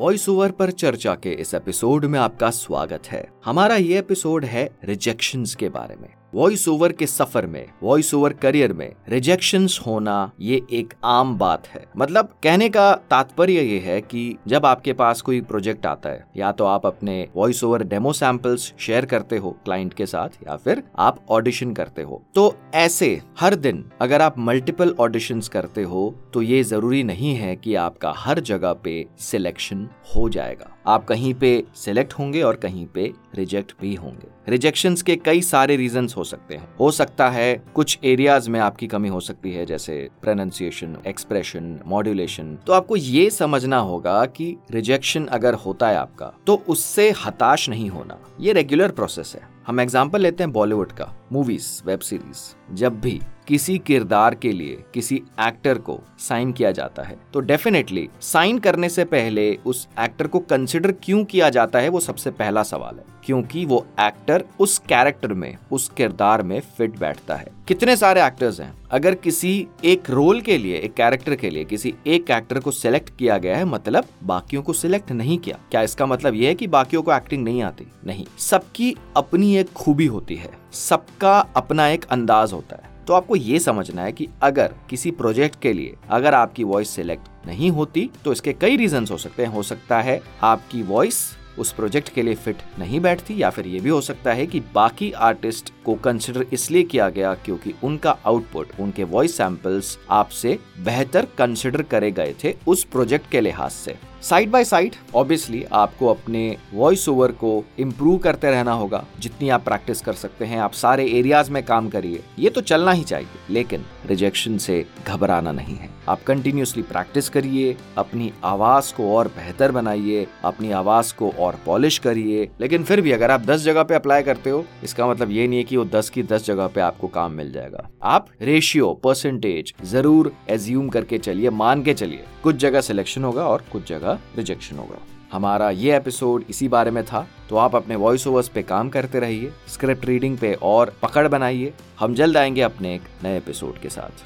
Voice over पर चर्चा के इस एपिसोड में आपका स्वागत है। हमारा ये एपिसोड है रिजेक्शन के बारे में। वॉइस ओवर के सफ़र में वॉइस ओवर करियर में रिजेक्शन होना ये एक आम बात है। मतलब कहने का तात्पर्य ये है कि जब आपके पास कोई प्रोजेक्ट आता है, या तो आप अपने voice over demo samples share करते हो क्लाइंट के साथ, या फिर आप ऑडिशन करते हो। तो ऐसे हर दिन अगर आप मल्टीपल ऑडिशन करते हो तो ये ज़रूरी नहीं है कि आपका हर जगह पे सिलेक्शन हो जाएगा। आप कहीं पे सिलेक्ट होंगे और कहीं पे रिजेक्ट भी होंगे। रिजेक्शन के कई सारे रीजन सकते हैं। हो सकता है कुछ एरियाज़ में आपकी कमी हो सकती है, जैसे प्रोनाउंसिएशन एक्सप्रेशन मॉड्यूलेशन तो आपको ये समझना होगा कि रिजेक्शन अगर होता है आपका तो उससे हताश नहीं होना। ये रेगुलर प्रोसेस है। हम एग्ज़ाम्पल लेते हैं बॉलीवुड का मूवीज़ वेब सीरीज़ जब भी किसी किरदार के लिए किसी एक्टर को साइन किया जाता है तो डेफिनेटली साइन करने से पहले उस एक्टर को कंसिडर क्यों किया जाता है, वो सबसे पहला सवाल है. क्योंकि वो एक्टर उस कैरेक्टर में, उस किरदार में फिट बैठता है. कितने सारे एक्टर्स हैं? अगर किसी एक रोल के लिए, एक कैरेक्टर के लिए किसी एक एक्टर को सिलेक्ट किया गया है मतलब बाकियों को सिलेक्ट नहीं किया। क्या इसका मतलब यह है कि बाकियों को एक्टिंग नहीं आती? नहीं। सबकी अपनी एक खूबी होती है। सबका अपना एक अंदाज होता है। तो आपको ये समझना है कि अगर किसी प्रोजेक्ट के लिए, अगर आपकी वॉइस सिलेक्ट नहीं होती तो इसके कई रीजन हो सकते हैं। हो सकता है आपकी वॉइस उस प्रोजेक्ट के लिए फिट नहीं बैठती या फिर ये भी हो सकता है कि बाकी आर्टिस्ट को कंसिडर इसलिए किया गया क्योंकि उनका आउटपुट उनके वॉइस सैंपल्स आपसे बेहतर कंसिडर करे गए थे उस प्रोजेक्ट के लिहाज से। साइड बाय साइड ऑब्वियसली आपको अपने वॉइस ओवर को इम्प्रूव करते रहना होगा, जितनी आप प्रैक्टिस कर सकते हैं, आप सारे एरियाज़ में काम करिए। ये तो चलना ही चाहिए, लेकिन रिजेक्शन से घबराना नहीं है। आप कंटिन्यूसली प्रैक्टिस करिए, अपनी आवाज़ को और बेहतर बनाइए, अपनी आवाज़ को और पॉलिश करिए। लेकिन फिर भी अगर आप दस जगह पे अप्लाई करते हो, इसका मतलब ये नहीं है कि वो दस की दस जगह पे आपको काम मिल जाएगा। आप रेशियो परसेंटेज ज़रूर एज्यूम करके चलिए, मान के चलिए। कुछ जगह सिलेक्शन होगा और कुछ जगह रिजेक्शन होगा। हमारा ये एपिसोड इसी बारे में था तो आप अपने वॉइस ओवर्स पे काम करते रहिए स्क्रिप्ट रीडिंग पे और पकड़ बनाइए। हम जल्द आएँगे अपने एक नए एपिसोड के साथ।